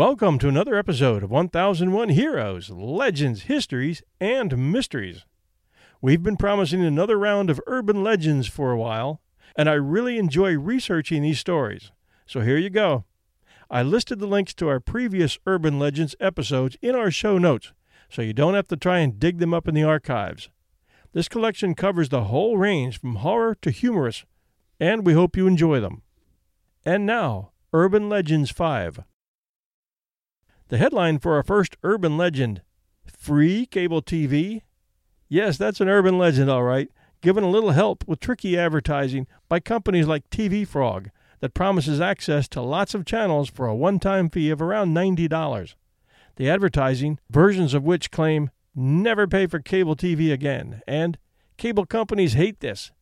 Welcome to another episode of 1001 Heroes, Legends, Histories, and Mysteries. We've been promising another round of urban legends for a while, and I really enjoy researching these stories. So here you go. I listed the links to our previous Urban Legends episodes in our show notes, so you don't have to try and dig them up in the archives. This collection covers the whole range from horror to humorous, and we hope you enjoy them. And now, Urban Legends 5. The headline for our first urban legend Free cable TV? Yes, that's an urban legend, all right, given a little help with tricky advertising by companies like TV Frog that promises access to lots of channels for a one time fee of around $90. The advertising, versions of which claim never pay for cable TV again, and cable companies hate this,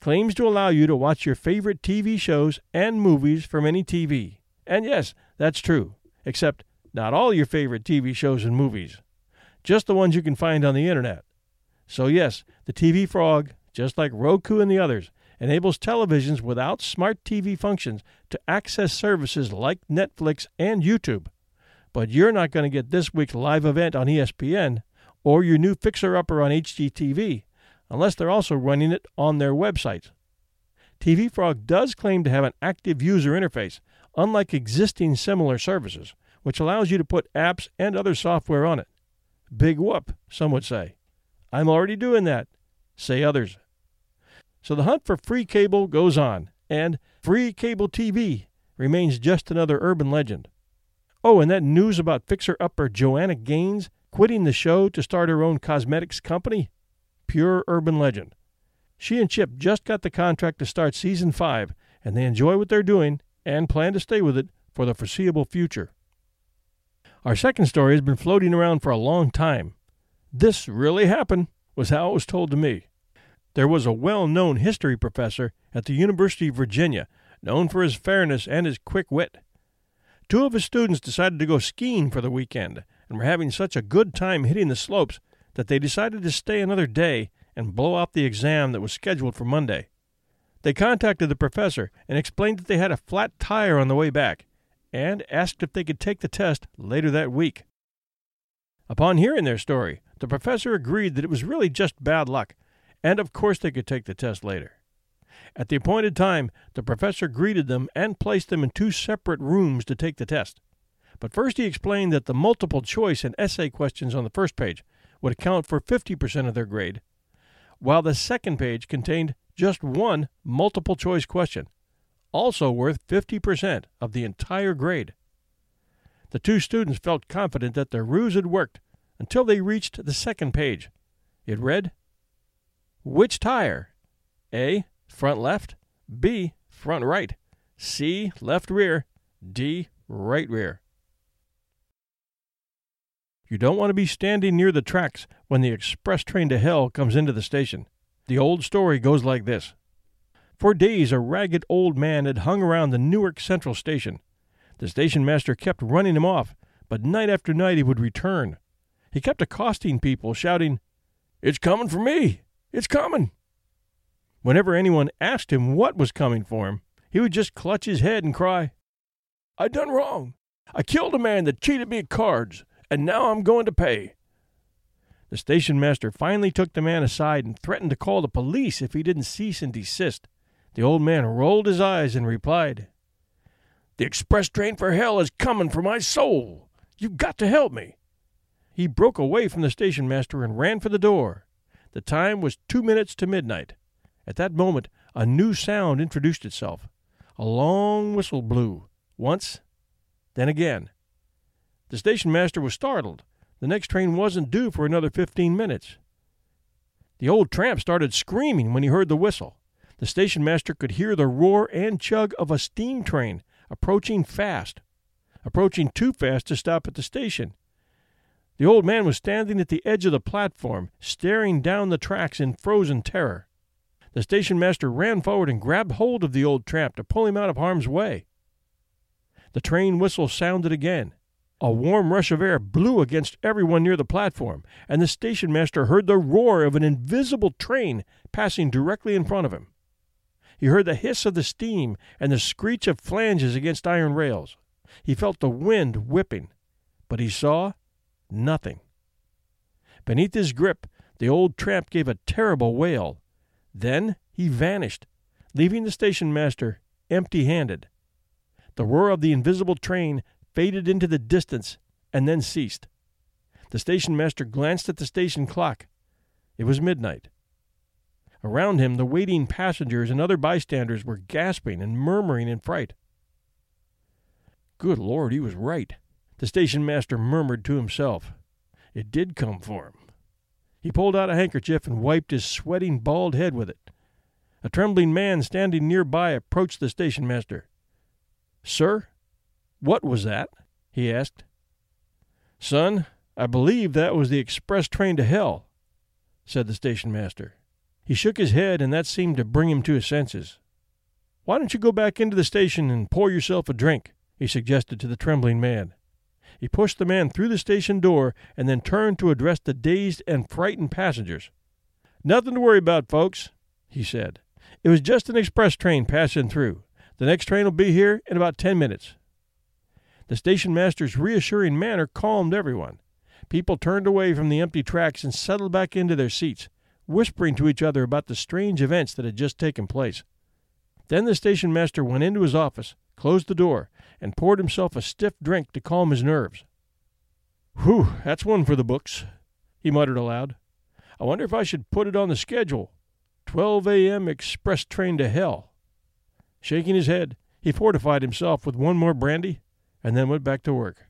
claims to allow you to watch your favorite TV shows and movies from any TV. And yes, that's true, except not all your favorite TV shows and movies, just the ones you can find on the internet. So, yes, the TV Frog, just like Roku and the others, enables televisions without smart TV functions to access services like Netflix and YouTube. But you're not going to get this week's live event on ESPN or your new Fixer Upper on HGTV unless they're also running it on their website. TV Frog does claim to have an active user interface, unlike existing similar services, which allows you to put apps and other software on it. Big whoop, some would say. I'm already doing that, say others. So the hunt for free cable goes on, and free cable TV remains just another urban legend. Oh, and that news about fixer upper Joanna Gaines quitting the show to start her own cosmetics company? Pure urban legend. She and Chip just got the contract to start season five, and they enjoy what they're doing and plan to stay with it for the foreseeable future. Our second story has been floating around for a long time. This really happened, was how it was told to me. There was a well known history professor at the University of Virginia, known for his fairness and his quick wit. Two of his students decided to go skiing for the weekend and were having such a good time hitting the slopes that they decided to stay another day and blow out the exam that was scheduled for Monday. They contacted the professor and explained that they had a flat tire on the way back and asked if they could take the test later that week. Upon hearing their story, the professor agreed that it was really just bad luck, and of course they could take the test later. At the appointed time, the professor greeted them and placed them in two separate rooms to take the test. But first he explained that the multiple choice and essay questions on the first page would account for 50% of their grade, while the second page contained just one multiple choice question, also worth 50% of the entire grade. The two students felt confident that their ruse had worked until they reached the second page. It read Which tire? A. Front left. B. Front right. C. Left rear. D. Right rear. You don't want to be standing near the tracks when the express train to hell comes into the station. The old story goes like this for days, a ragged old man had hung around the Newark Central Station. The station master kept running him off, but night after night he would return. He kept accosting people, shouting, It's coming for me! It's coming! Whenever anyone asked him what was coming for him, he would just clutch his head and cry, I done wrong! I killed a man that cheated me at cards, and now I'm going to pay. The station master finally took the man aside and threatened to call the police if he didn't cease and desist. The old man rolled his eyes and replied, The express train for hell is coming for my soul. You've got to help me. He broke away from the station master and ran for the door. The time was two minutes to midnight. At that moment, a new sound introduced itself. A long whistle blew, once, then again. The station master was startled. The next train wasn't due for another fifteen minutes. The old tramp started screaming when he heard the whistle. The station master could hear the roar and chug of a steam train approaching fast, approaching too fast to stop at the station. The old man was standing at the edge of the platform, staring down the tracks in frozen terror. The station master ran forward and grabbed hold of the old tramp to pull him out of harm's way. The train whistle sounded again. A warm rush of air blew against everyone near the platform, and the station master heard the roar of an invisible train passing directly in front of him. He heard the hiss of the steam and the screech of flanges against iron rails. He felt the wind whipping, but he saw nothing. Beneath his grip, the old tramp gave a terrible wail. Then he vanished, leaving the station master empty handed. The roar of the invisible train faded into the distance and then ceased. The station master glanced at the station clock. It was midnight. Around him, the waiting passengers and other bystanders were gasping and murmuring in fright. Good Lord, he was right, the station master murmured to himself. It did come for him. He pulled out a handkerchief and wiped his sweating bald head with it. A trembling man standing nearby approached the station master. Sir, what was that? he asked. Son, I believe that was the express train to hell, said the station master. He shook his head, and that seemed to bring him to his senses. Why don't you go back into the station and pour yourself a drink? he suggested to the trembling man. He pushed the man through the station door and then turned to address the dazed and frightened passengers. Nothing to worry about, folks, he said. It was just an express train passing through. The next train will be here in about ten minutes. The station master's reassuring manner calmed everyone. People turned away from the empty tracks and settled back into their seats whispering to each other about the strange events that had just taken place. Then the station master went into his office, closed the door, and poured himself a stiff drink to calm his nerves. Whew, that's one for the books, he muttered aloud. I wonder if I should put it on the schedule. 12 a.m. express train to hell. Shaking his head, he fortified himself with one more brandy and then went back to work.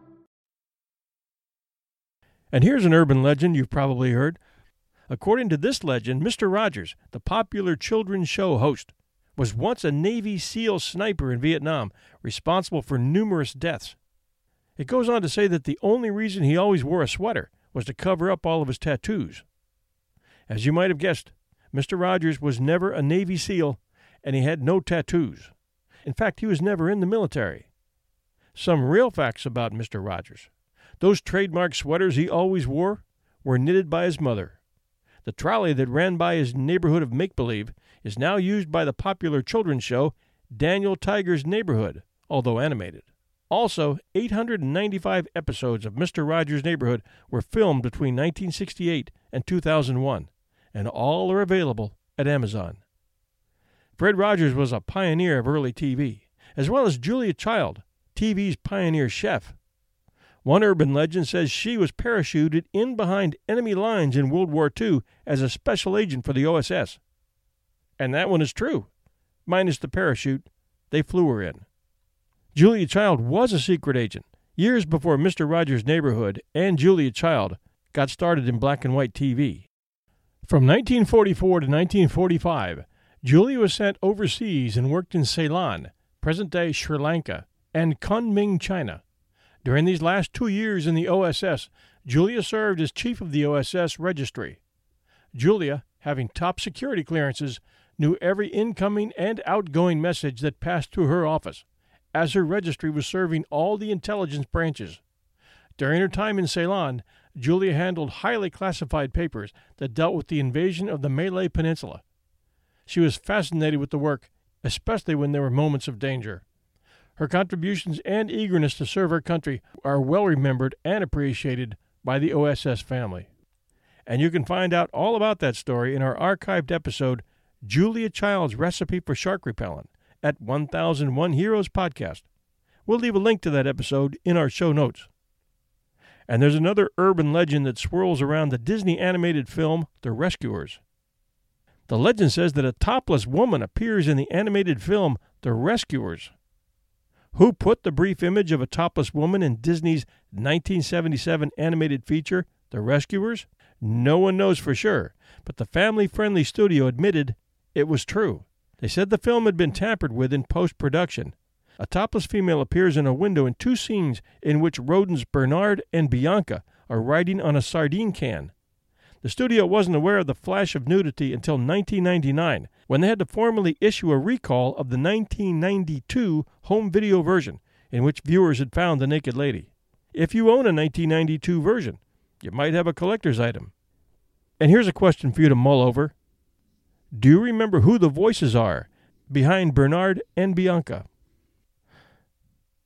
And here's an urban legend you've probably heard. According to this legend, Mr. Rogers, the popular children's show host, was once a Navy SEAL sniper in Vietnam, responsible for numerous deaths. It goes on to say that the only reason he always wore a sweater was to cover up all of his tattoos. As you might have guessed, Mr. Rogers was never a Navy SEAL and he had no tattoos. In fact, he was never in the military. Some real facts about Mr. Rogers. Those trademark sweaters he always wore were knitted by his mother. The trolley that ran by his neighborhood of make believe is now used by the popular children's show Daniel Tiger's Neighborhood, although animated. Also, 895 episodes of Mr. Rogers' Neighborhood were filmed between 1968 and 2001, and all are available at Amazon. Fred Rogers was a pioneer of early TV, as well as Julia Child, TV's pioneer chef. One urban legend says she was parachuted in behind enemy lines in World War II as a special agent for the OSS. And that one is true. Minus the parachute, they flew her in. Julia Child was a secret agent years before Mr. Rogers' Neighborhood and Julia Child got started in black and white TV. From 1944 to 1945, Julia was sent overseas and worked in Ceylon, present day Sri Lanka, and Kunming, China. During these last two years in the OSS, Julia served as chief of the OSS registry. Julia, having top security clearances, knew every incoming and outgoing message that passed through her office, as her registry was serving all the intelligence branches. During her time in Ceylon, Julia handled highly classified papers that dealt with the invasion of the Malay Peninsula. She was fascinated with the work, especially when there were moments of danger. Her contributions and eagerness to serve her country are well remembered and appreciated by the OSS family. And you can find out all about that story in our archived episode, Julia Child's Recipe for Shark Repellent, at 1001 Heroes Podcast. We'll leave a link to that episode in our show notes. And there's another urban legend that swirls around the Disney animated film The Rescuers. The legend says that a topless woman appears in the animated film The Rescuers. Who put the brief image of a topless woman in Disney's 1977 animated feature, The Rescuers? No one knows for sure, but the family friendly studio admitted it was true. They said the film had been tampered with in post production. A topless female appears in a window in two scenes in which rodents Bernard and Bianca are riding on a sardine can. The studio wasn't aware of the flash of nudity until 1999, when they had to formally issue a recall of the 1992 home video version, in which viewers had found the naked lady. If you own a 1992 version, you might have a collector's item. And here's a question for you to mull over Do you remember who the voices are behind Bernard and Bianca?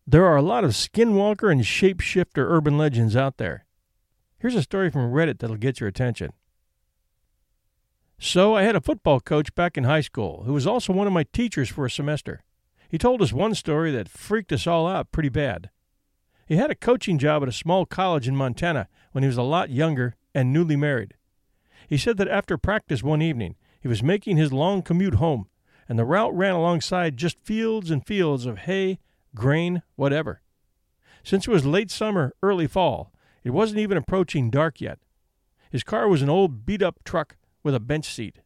There are a lot of skinwalker and shapeshifter urban legends out there. Here's a story from Reddit that'll get your attention. So, I had a football coach back in high school who was also one of my teachers for a semester. He told us one story that freaked us all out pretty bad. He had a coaching job at a small college in Montana when he was a lot younger and newly married. He said that after practice one evening, he was making his long commute home, and the route ran alongside just fields and fields of hay, grain, whatever. Since it was late summer, early fall, it wasn't even approaching dark yet. His car was an old beat up truck with a bench seat.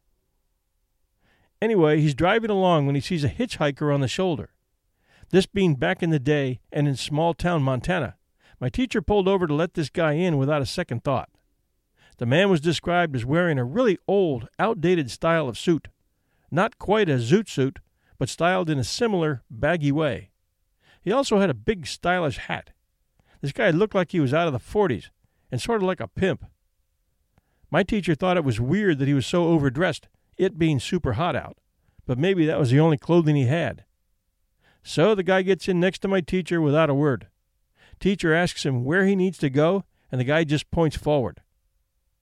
Anyway, he's driving along when he sees a hitchhiker on the shoulder. This being back in the day and in small town Montana, my teacher pulled over to let this guy in without a second thought. The man was described as wearing a really old, outdated style of suit. Not quite a zoot suit, but styled in a similar, baggy way. He also had a big, stylish hat. This guy looked like he was out of the 40s and sort of like a pimp. My teacher thought it was weird that he was so overdressed, it being super hot out, but maybe that was the only clothing he had. So the guy gets in next to my teacher without a word. Teacher asks him where he needs to go, and the guy just points forward.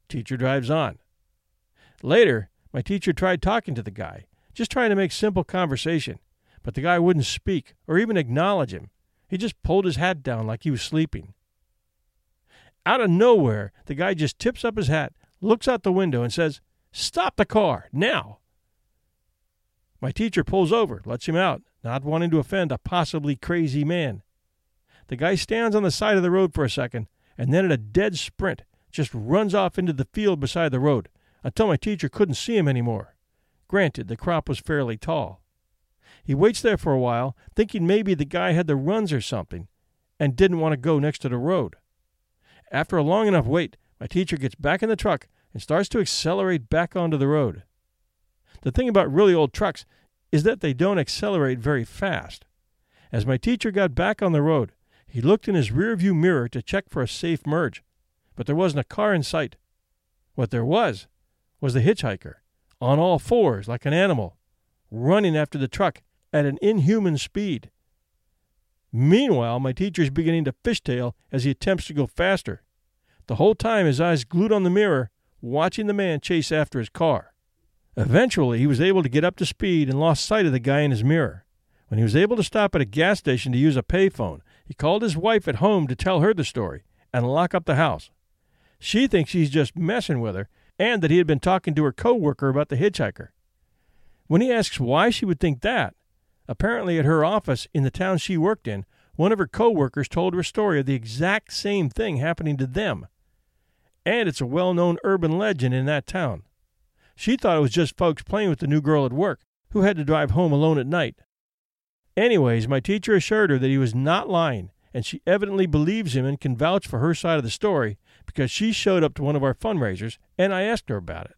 Teacher drives on. Later, my teacher tried talking to the guy, just trying to make simple conversation, but the guy wouldn't speak or even acknowledge him. He just pulled his hat down like he was sleeping. Out of nowhere, the guy just tips up his hat, looks out the window, and says, Stop the car, now! My teacher pulls over, lets him out, not wanting to offend a possibly crazy man. The guy stands on the side of the road for a second, and then at a dead sprint, just runs off into the field beside the road until my teacher couldn't see him anymore. Granted, the crop was fairly tall. He waits there for a while, thinking maybe the guy had the runs or something, and didn't want to go next to the road. After a long enough wait, my teacher gets back in the truck and starts to accelerate back onto the road. The thing about really old trucks is that they don't accelerate very fast. As my teacher got back on the road, he looked in his rearview mirror to check for a safe merge, but there wasn't a car in sight. What there was was the hitchhiker, on all fours like an animal, running after the truck at an inhuman speed. Meanwhile, my teacher is beginning to fishtail as he attempts to go faster. The whole time, his eyes glued on the mirror, watching the man chase after his car. Eventually, he was able to get up to speed and lost sight of the guy in his mirror. When he was able to stop at a gas station to use a payphone, he called his wife at home to tell her the story and lock up the house. She thinks he's just messing with her and that he had been talking to her coworker about the hitchhiker. When he asks why she would think that, Apparently, at her office in the town she worked in, one of her coworkers told her a story of the exact same thing happening to them. And it's a well known urban legend in that town. She thought it was just folks playing with the new girl at work who had to drive home alone at night. Anyways, my teacher assured her that he was not lying, and she evidently believes him and can vouch for her side of the story because she showed up to one of our fundraisers and I asked her about it.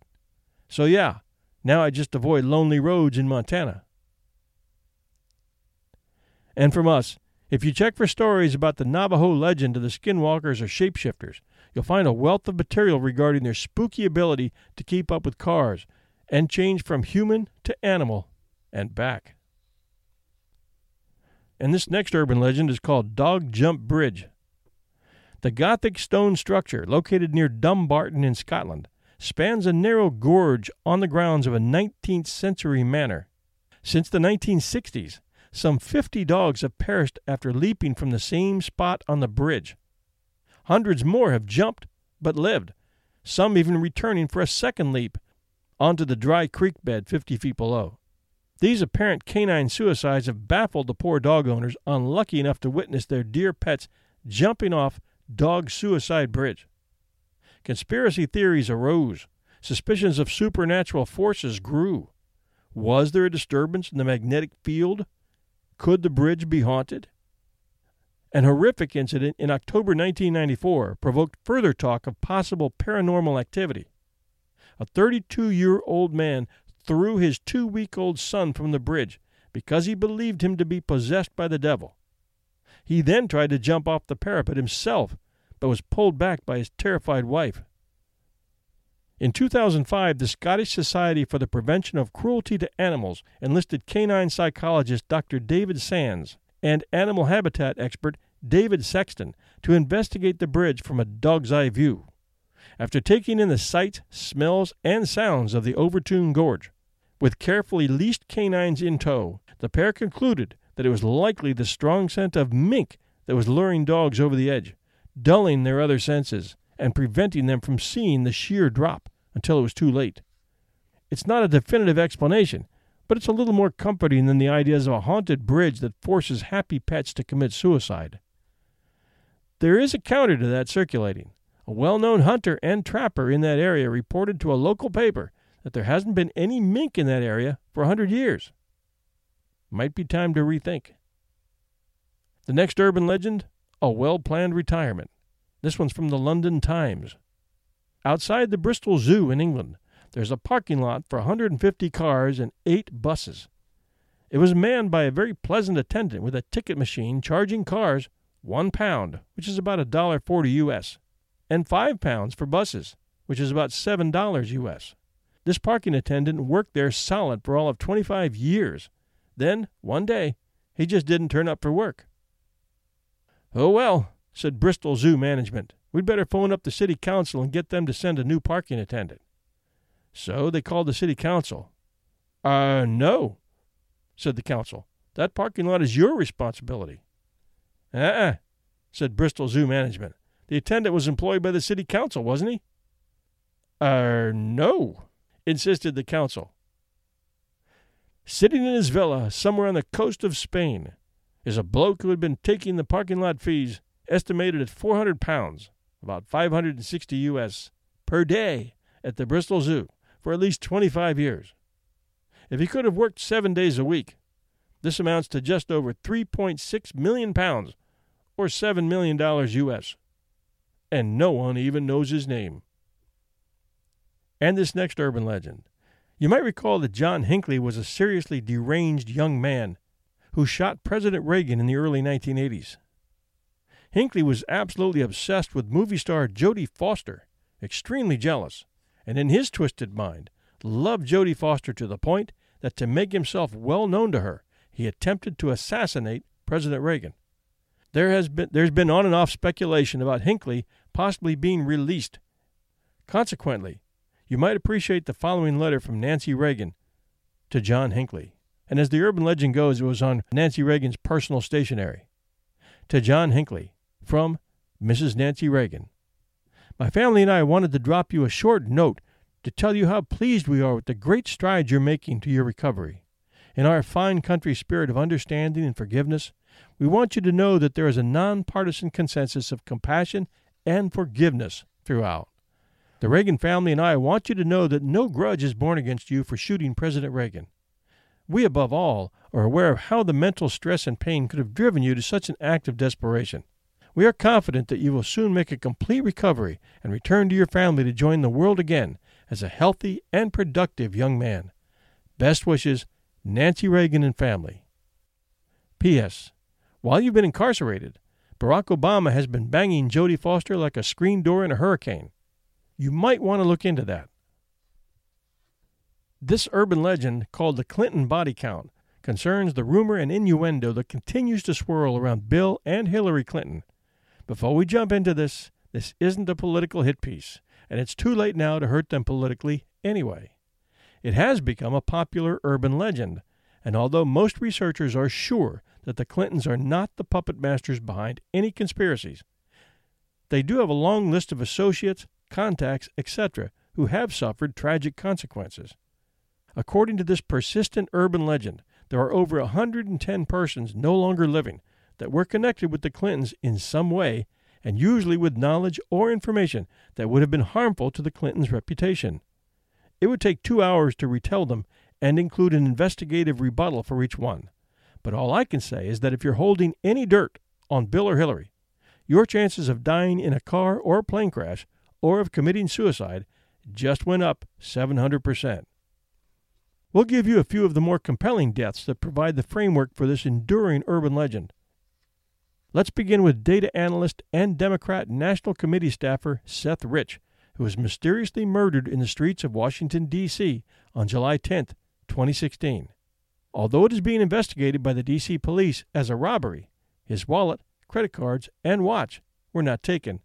So, yeah, now I just avoid lonely roads in Montana. And from us, if you check for stories about the Navajo legend of the skinwalkers or shapeshifters, you'll find a wealth of material regarding their spooky ability to keep up with cars and change from human to animal and back. And this next urban legend is called Dog Jump Bridge. The Gothic stone structure, located near Dumbarton in Scotland, spans a narrow gorge on the grounds of a 19th century manor. Since the 1960s, some 50 dogs have perished after leaping from the same spot on the bridge. Hundreds more have jumped but lived, some even returning for a second leap onto the dry creek bed 50 feet below. These apparent canine suicides have baffled the poor dog owners unlucky enough to witness their dear pets jumping off Dog Suicide Bridge. Conspiracy theories arose. Suspicions of supernatural forces grew. Was there a disturbance in the magnetic field? Could the bridge be haunted? An horrific incident in October 1994 provoked further talk of possible paranormal activity. A 32 year old man threw his two week old son from the bridge because he believed him to be possessed by the devil. He then tried to jump off the parapet himself, but was pulled back by his terrified wife. In 2005, the Scottish Society for the Prevention of Cruelty to Animals enlisted canine psychologist Dr. David Sands and animal habitat expert David Sexton to investigate the bridge from a dog's eye view. After taking in the sights, smells, and sounds of the Overtoun Gorge, with carefully leashed canines in tow, the pair concluded that it was likely the strong scent of mink that was luring dogs over the edge, dulling their other senses, and preventing them from seeing the sheer drop until it was too late. It's not a definitive explanation, but it's a little more comforting than the ideas of a haunted bridge that forces happy pets to commit suicide. There is a counter to that circulating. A well known hunter and trapper in that area reported to a local paper that there hasn't been any mink in that area for a hundred years. Might be time to rethink. The next urban legend a well planned retirement. This one's from the London Times. Outside the Bristol Zoo in England, there's a parking lot for 150 cars and eight buses. It was manned by a very pleasant attendant with a ticket machine charging cars one pound, which is about a dollar forty U.S., and five pounds for buses, which is about seven dollars U.S. This parking attendant worked there solid for all of 25 years. Then, one day, he just didn't turn up for work. Oh, well, said Bristol Zoo management. We'd better phone up the city council and get them to send a new parking attendant. So they called the city council. Uh, no, said the council. That parking lot is your responsibility. Uh uh said Bristol Zoo management. The attendant was employed by the city council, wasn't he? Uh, no, insisted the council. Sitting in his villa somewhere on the coast of Spain is a bloke who had been taking the parking lot fees, estimated at 400 pounds, about 560 U.S., per day at the Bristol Zoo for at least 25 years. If he could have worked seven days a week, this amounts to just over 3.6 million pounds, or $7 million U.S. And no one even knows his name. And this next urban legend. You might recall that John Hinckley was a seriously deranged young man who shot President Reagan in the early 1980s. Hinckley was absolutely obsessed with movie star Jodie Foster, extremely jealous, and in his twisted mind, loved Jodie Foster to the point that to make himself well known to her, he attempted to assassinate President Reagan. There has been there's been on and off speculation about Hinckley possibly being released. Consequently, you might appreciate the following letter from Nancy Reagan to John Hinckley. And as the urban legend goes, it was on Nancy Reagan's personal stationery. To John Hinckley, from Mrs. Nancy Reagan. My family and I wanted to drop you a short note to tell you how pleased we are with the great strides you're making to your recovery. In our fine country spirit of understanding and forgiveness, we want you to know that there is a nonpartisan consensus of compassion and forgiveness throughout. The Reagan family and I want you to know that no grudge is borne against you for shooting President Reagan. We, above all, are aware of how the mental stress and pain could have driven you to such an act of desperation. We are confident that you will soon make a complete recovery and return to your family to join the world again as a healthy and productive young man. Best wishes, Nancy Reagan and family. P.S. While you've been incarcerated, Barack Obama has been banging Jodie Foster like a screen door in a hurricane. You might want to look into that. This urban legend, called the Clinton body count, concerns the rumor and innuendo that continues to swirl around Bill and Hillary Clinton. Before we jump into this, this isn't a political hit piece, and it's too late now to hurt them politically anyway. It has become a popular urban legend, and although most researchers are sure that the Clintons are not the puppet masters behind any conspiracies, they do have a long list of associates, contacts, etc., who have suffered tragic consequences. According to this persistent urban legend, there are over 110 persons no longer living that were connected with the Clintons in some way, and usually with knowledge or information that would have been harmful to the Clintons' reputation. It would take two hours to retell them and include an investigative rebuttal for each one. But all I can say is that if you're holding any dirt on Bill or Hillary, your chances of dying in a car or plane crash or of committing suicide just went up 700%. We'll give you a few of the more compelling deaths that provide the framework for this enduring urban legend. Let's begin with data analyst and Democrat National Committee staffer Seth Rich, who was mysteriously murdered in the streets of Washington, D.C. on July 10, 2016. Although it is being investigated by the D.C. police as a robbery, his wallet, credit cards, and watch were not taken.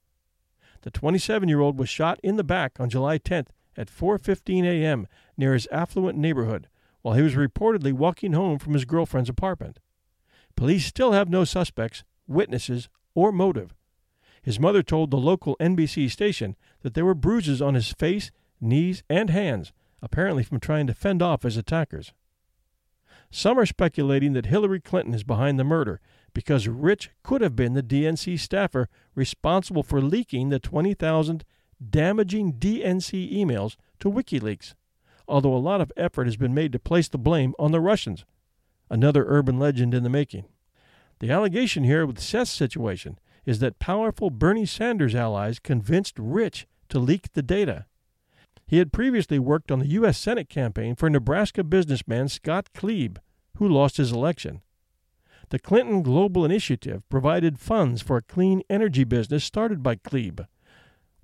The 27 year old was shot in the back on July 10th at 4:15 a.m. near his affluent neighborhood while he was reportedly walking home from his girlfriend's apartment. Police still have no suspects, witnesses, or motive. His mother told the local NBC station that there were bruises on his face, knees, and hands, apparently from trying to fend off his attackers. Some are speculating that Hillary Clinton is behind the murder because Rich could have been the DNC staffer responsible for leaking the 20,000 damaging DNC emails to WikiLeaks, although a lot of effort has been made to place the blame on the Russians, another urban legend in the making. The allegation here with Seth's situation is that powerful Bernie Sanders allies convinced Rich to leak the data. He had previously worked on the U.S. Senate campaign for Nebraska businessman Scott Kleeb, who lost his election. The Clinton Global Initiative provided funds for a clean energy business started by Kleeb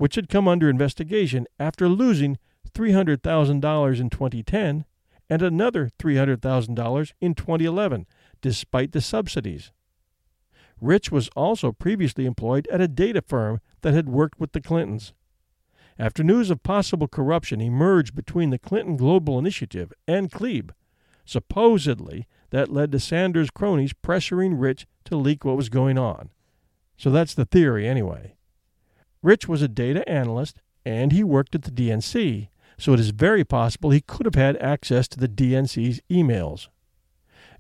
which had come under investigation after losing $300,000 in 2010 and another $300,000 in 2011, despite the subsidies. Rich was also previously employed at a data firm that had worked with the Clintons. After news of possible corruption emerged between the Clinton Global Initiative and Kleeb, supposedly that led to Sanders' cronies pressuring Rich to leak what was going on. So that's the theory, anyway. Rich was a data analyst and he worked at the DNC, so it is very possible he could have had access to the DNC's emails.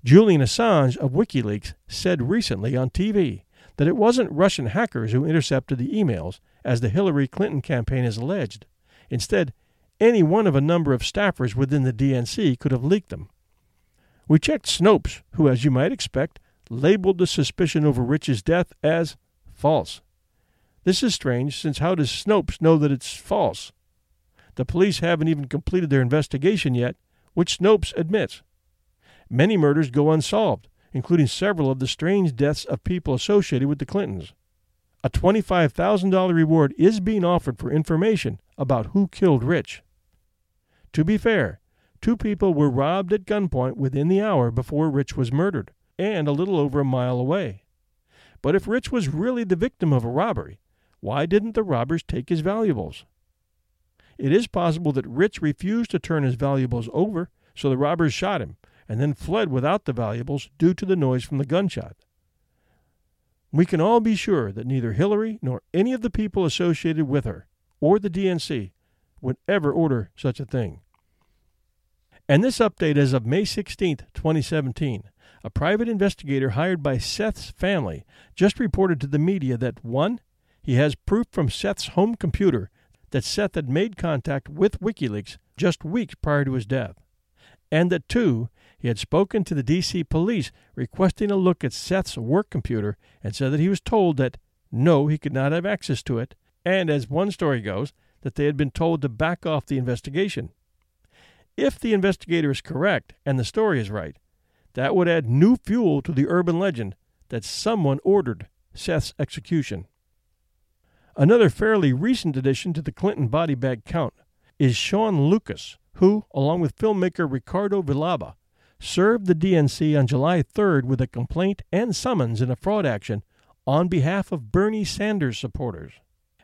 Julian Assange of WikiLeaks said recently on TV that it wasn't Russian hackers who intercepted the emails, as the Hillary Clinton campaign has alleged. Instead, any one of a number of staffers within the DNC could have leaked them. We checked Snopes, who, as you might expect, labeled the suspicion over Rich's death as false. This is strange, since how does Snopes know that it's false? The police haven't even completed their investigation yet, which Snopes admits. Many murders go unsolved, including several of the strange deaths of people associated with the Clintons. A $25,000 reward is being offered for information about who killed Rich. To be fair, two people were robbed at gunpoint within the hour before Rich was murdered, and a little over a mile away. But if Rich was really the victim of a robbery, why didn't the robbers take his valuables? It is possible that Rich refused to turn his valuables over, so the robbers shot him and then fled without the valuables due to the noise from the gunshot. We can all be sure that neither Hillary nor any of the people associated with her or the DNC would ever order such a thing. And this update is of May 16, 2017. A private investigator hired by Seth's family just reported to the media that 1. He has proof from Seth's home computer that Seth had made contact with WikiLeaks just weeks prior to his death, and that two, He had spoken to the D.C. police requesting a look at Seth's work computer and said that he was told that no, he could not have access to it, and as one story goes, that they had been told to back off the investigation. If the investigator is correct and the story is right, that would add new fuel to the urban legend that someone ordered Seth's execution. Another fairly recent addition to the Clinton body bag count is Shawn Lucas, who, along with filmmaker Ricardo Villalba, served the DNC on July 3rd with a complaint and summons in a fraud action on behalf of Bernie Sanders supporters.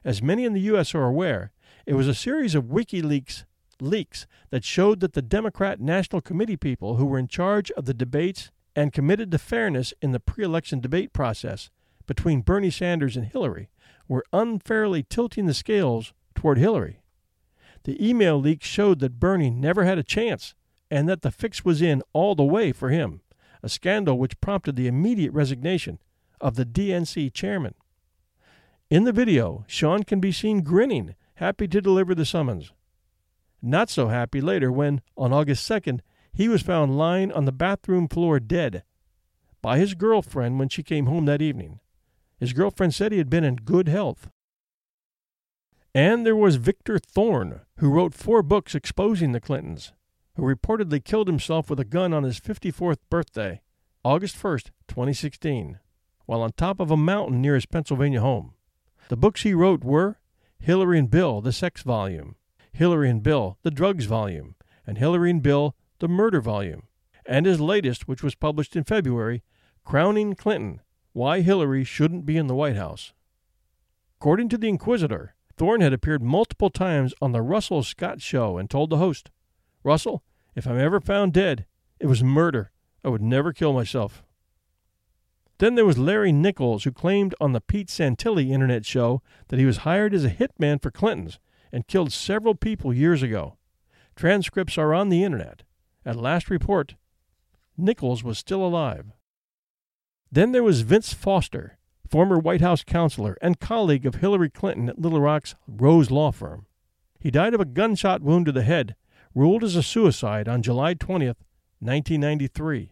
As many in the U.S. are aware, it was a series of WikiLeaks leaks that showed that the Democrat National Committee people who were in charge of the debates and committed to fairness in the pre election debate process between Bernie Sanders and Hillary were unfairly tilting the scales toward Hillary. The email leaks showed that Bernie never had a chance and that the fix was in all the way for him, a scandal which prompted the immediate resignation of the DNC chairman. In the video, Shawn can be seen grinning, happy to deliver the summons. Not so happy later when, on August 2nd, he was found lying on the bathroom floor dead by his girlfriend when she came home that evening. His girlfriend said he had been in good health. And there was Victor Thorn, who wrote four books exposing the Clintons, who reportedly killed himself with a gun on his 54th birthday, August 1st, 2016, while on top of a mountain near his Pennsylvania home. The books he wrote were Hillary and Bill, the sex volume, Hillary and Bill, the drugs volume, and Hillary and Bill, the murder volume, and his latest, which was published in February, Crowning Clinton Why Hillary Shouldn't Be in the White House. According to the Inquisitr, Thorn had appeared multiple times on the Russell Scott show and told the host, Russell, if I'm ever found dead, it was murder. I would never kill myself. Then there was Larry Nichols, who claimed on the Pete Santilli internet show that he was hired as a hitman for Clintons and killed several people years ago. Transcripts are on the internet. At last report, Nichols was still alive. Then there was Vince Foster, former White House counselor and colleague of Hillary Clinton at Little Rock's Rose Law Firm. He died of a gunshot wound to the head, ruled as a suicide on July 20th, 1993.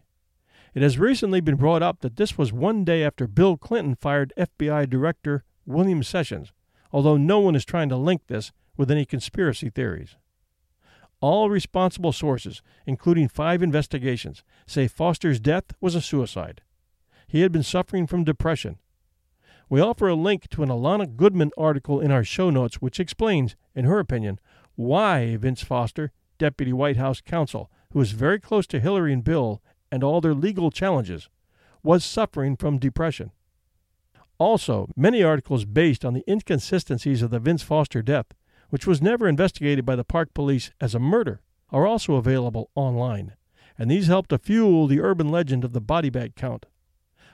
It has recently been brought up that this was one day after Bill Clinton fired FBI Director William Sessions, although no one is trying to link this with any conspiracy theories. All responsible sources, including five investigations, say Foster's death was a suicide. He had been suffering from depression. We offer a link to an Alana Goodman article in our show notes which explains, in her opinion, why Vince Foster, Deputy White House counsel, who was very close to Hillary and Bill and all their legal challenges, was suffering from depression. Also, many articles based on the inconsistencies of the Vince Foster death, which was never investigated by the Park Police as a murder, are also available online, and these help to fuel the urban legend of the body bag count.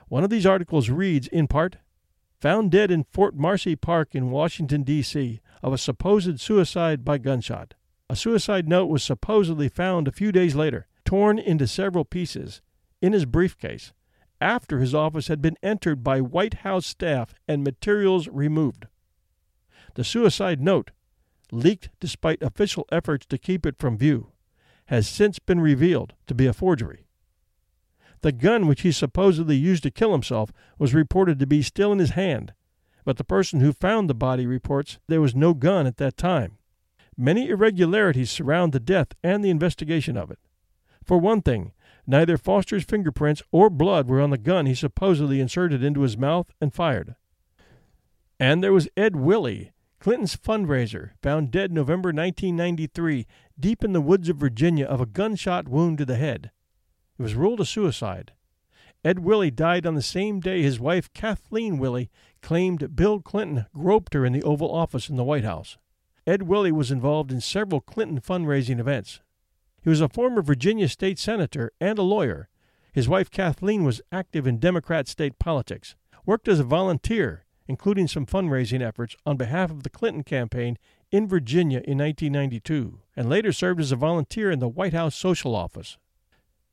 One of these articles reads, in part, Found dead in Fort Marcy Park in Washington, D.C., of a supposed suicide by gunshot. A suicide note was supposedly found a few days later, torn into several pieces, in his briefcase, after his office had been entered by White House staff and materials removed. The suicide note, leaked despite official efforts to keep it from view, has since been revealed to be a forgery. The gun which he supposedly used to kill himself was reported to be still in his hand, but the person who found the body reports there was no gun at that time. Many irregularities surround the death and the investigation of it. For one thing, neither Foster's fingerprints or blood were on the gun he supposedly inserted into his mouth and fired. And there was Ed Willey, Clinton's fundraiser, found dead November 1993, deep in the woods of Virginia of a gunshot wound to the head. It was ruled a suicide. Ed Willey died on the same day his wife, Kathleen Willey, claimed Bill Clinton groped her in the Oval Office in the White House. Ed Willey was involved in several Clinton fundraising events. He was a former Virginia state senator and a lawyer. His wife Kathleen was active in Democrat state politics, worked as a volunteer, including some fundraising efforts on behalf of the Clinton campaign in Virginia in 1992, and later served as a volunteer in the White House Social Office.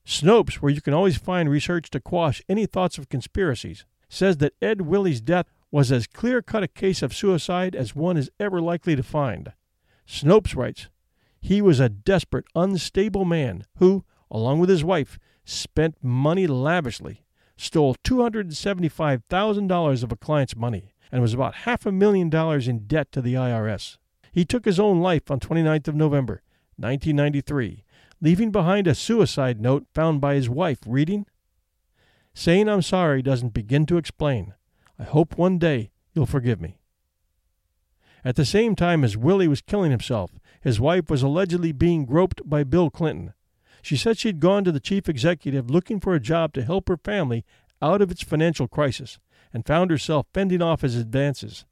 Snopes, where you can always find research to quash any thoughts of conspiracies, says that Ed Willey's death was as clear cut a case of suicide as one is ever likely to find. Snopes writes, He was a desperate, unstable man who, along with his wife, spent money lavishly, stole $275,000 of a client's money, and was about half a million dollars in debt to the IRS. He took his own life on 29th of November, 1993, leaving behind a suicide note found by his wife reading, Saying I'm sorry doesn't begin to explain. I hope one day you'll forgive me. At the same time as Willey was killing himself, his wife was allegedly being groped by Bill Clinton. She said she'd gone to the chief executive looking for a job to help her family out of its financial crisis and found herself fending off his advances.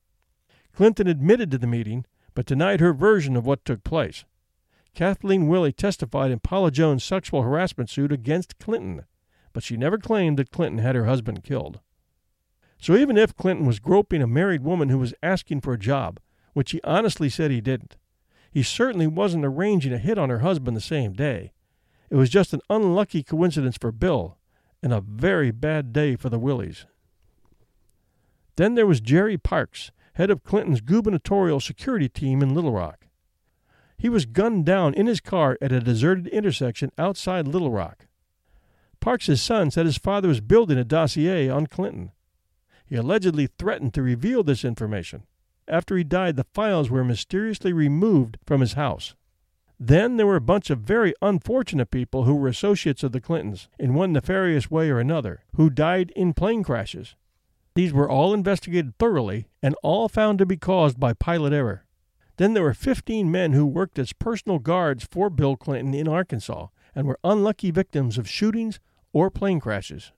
Clinton admitted to the meeting, but denied her version of what took place. Kathleen Willey testified in Paula Jones' sexual harassment suit against Clinton, but she never claimed that Clinton had her husband killed. So even if Clinton was groping a married woman who was asking for a job, which he honestly said he didn't, he certainly wasn't arranging a hit on her husband the same day. It was just an unlucky coincidence for Bill, and a very bad day for the Willeys. Then there was Jerry Parks, head of Clinton's gubernatorial security team in Little Rock. He was gunned down in his car at a deserted intersection outside Little Rock. Parks's son said his father was building a dossier on Clinton. He allegedly threatened to reveal this information. After he died, the files were mysteriously removed from his house. Then there were a bunch of very unfortunate people who were associates of the Clintons in one nefarious way or another, who died in plane crashes. These were all investigated thoroughly and all found to be caused by pilot error. Then there were 15 men who worked as personal guards for Bill Clinton in Arkansas and were unlucky victims of shootings or plane crashes.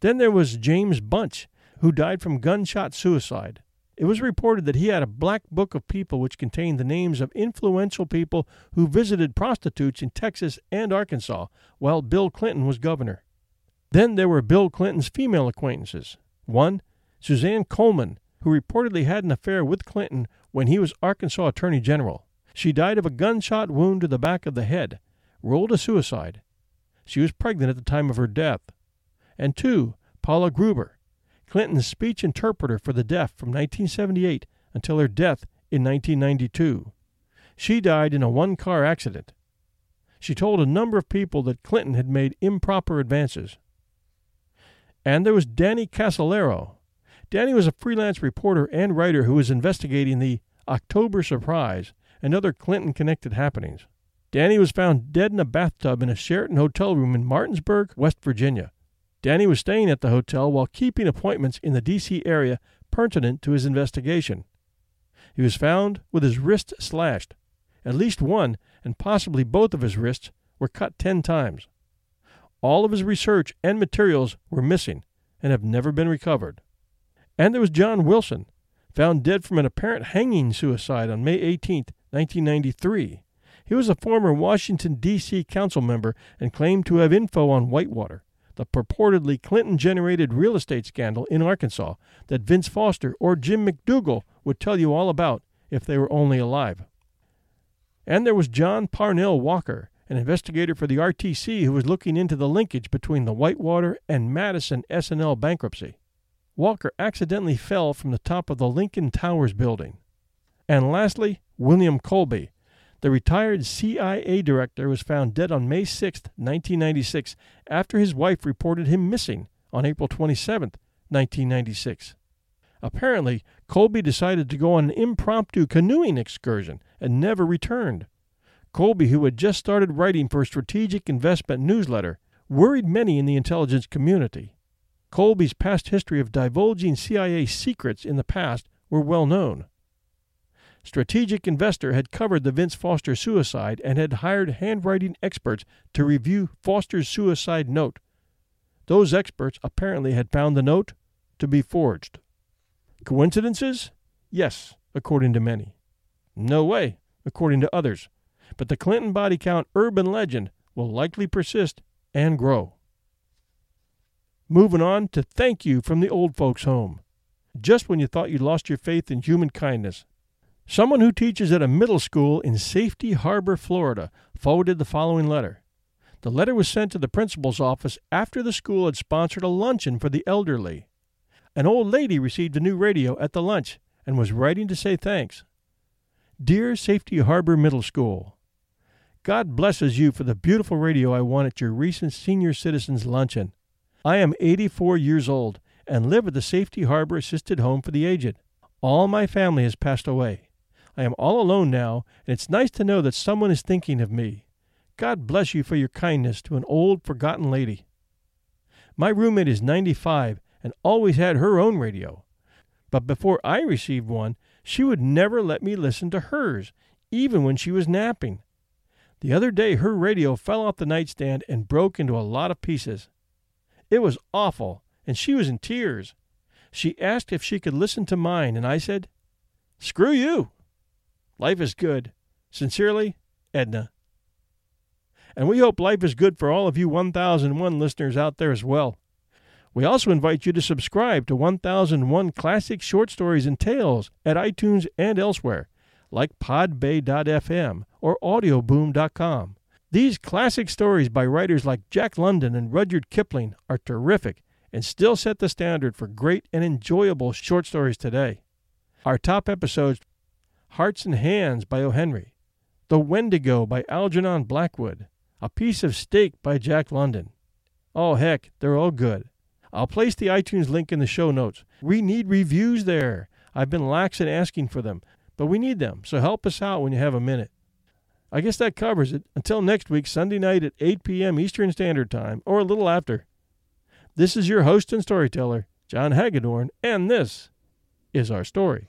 Then there was James Bunch, who died from gunshot suicide. It was reported that he had a black book of people which contained the names of influential people who visited prostitutes in Texas and Arkansas while Bill Clinton was governor. Then there were Bill Clinton's female acquaintances. One, Suzanne Coleman, who reportedly had an affair with Clinton when he was Arkansas Attorney General. She died of a gunshot wound to the back of the head, rolled a suicide. She was pregnant at the time of her death. And two, Paula Gruber, Clinton's speech interpreter for the deaf from 1978 until her death in 1992. She died in a one car accident. She told a number of people that Clinton had made improper advances. And there was Danny Casolaro. Danny was a freelance reporter and writer who was investigating the October Surprise, and other Clinton connected happenings. Danny was found dead in a bathtub in a Sheraton hotel room in Martinsburg, West Virginia. Danny was staying at the hotel while keeping appointments in the D.C. area pertinent to his investigation. He was found with his wrist slashed. At least one, and possibly both of his wrists, were cut ten times. All of his research and materials were missing and have never been recovered. And there was John Wilson, found dead from an apparent hanging suicide on May 18, 1993. He was a former Washington, D.C. council member and claimed to have info on Whitewater, the purportedly Clinton generated real estate scandal in Arkansas that Vince Foster or Jim McDougal would tell you all about if they were only alive. And there was John Parnell Walker, an investigator for the RTC who was looking into the linkage between the Whitewater and Madison S&L bankruptcy. Walker accidentally fell from the top of the Lincoln Towers building. And lastly, William Colby, the retired CIA director, was found dead on May 6, 1996, after his wife reported him missing on April 27, 1996. Apparently, Colby decided to go on an impromptu canoeing excursion and never returned. Colby, who had just started writing for a strategic investment newsletter, worried many in the intelligence community. Colby's past history of divulging CIA secrets in the past were well known. Strategic Investor had covered the Vince Foster suicide and had hired handwriting experts to review Foster's suicide note. Those experts apparently had found the note to be forged. Coincidences? Yes, according to many. No way, according to others. But the Clinton body count urban legend will likely persist and grow. Moving on to thank you from the old folks' home. Just when you thought you'd lost your faith in human kindness, someone who teaches at a middle school in Safety Harbor, Florida, forwarded the following letter. The letter was sent to the principal's office after the school had sponsored a luncheon for the elderly. An old lady received a new radio at the lunch and was writing to say thanks. Dear Safety Harbor Middle School, God blesses you for the beautiful radio I won at your recent Senior Citizens Luncheon. I am 84 years old and live at the Safety Harbor Assisted Home for the Aged. All my family has passed away. I am all alone now, and it's nice to know that someone is thinking of me. God bless you for your kindness to an old, forgotten lady. My roommate is 95 and always had her own radio. But before I received one, she would never let me listen to hers, even when she was napping. The other day, her radio fell off the nightstand and broke into a lot of pieces. It was awful, and she was in tears. She asked if she could listen to mine, and I said, Screw you. Life is good. Sincerely, Edna. And we hope life is good for all of you 1001 listeners out there as well. We also invite you to subscribe to 1001 Classic Short Stories and Tales at iTunes and elsewhere, like podbay.fm or audioboom.com. These classic stories by writers like Jack London and Rudyard Kipling are terrific and still set the standard for great and enjoyable short stories today. Our top episodes Hearts and Hands by O. Henry, The Wendigo by Algernon Blackwood, A Piece of Steak by Jack London. Oh, heck, they're all good. I'll place the iTunes link in the show notes. We need reviews there. I've been lax in asking for them, but we need them, so help us out when you have a minute. I guess that covers it. Until next week, Sunday night at 8 p.m. Eastern Standard Time, or a little after. This is your host and storyteller, John Hagedorn, and this is our story.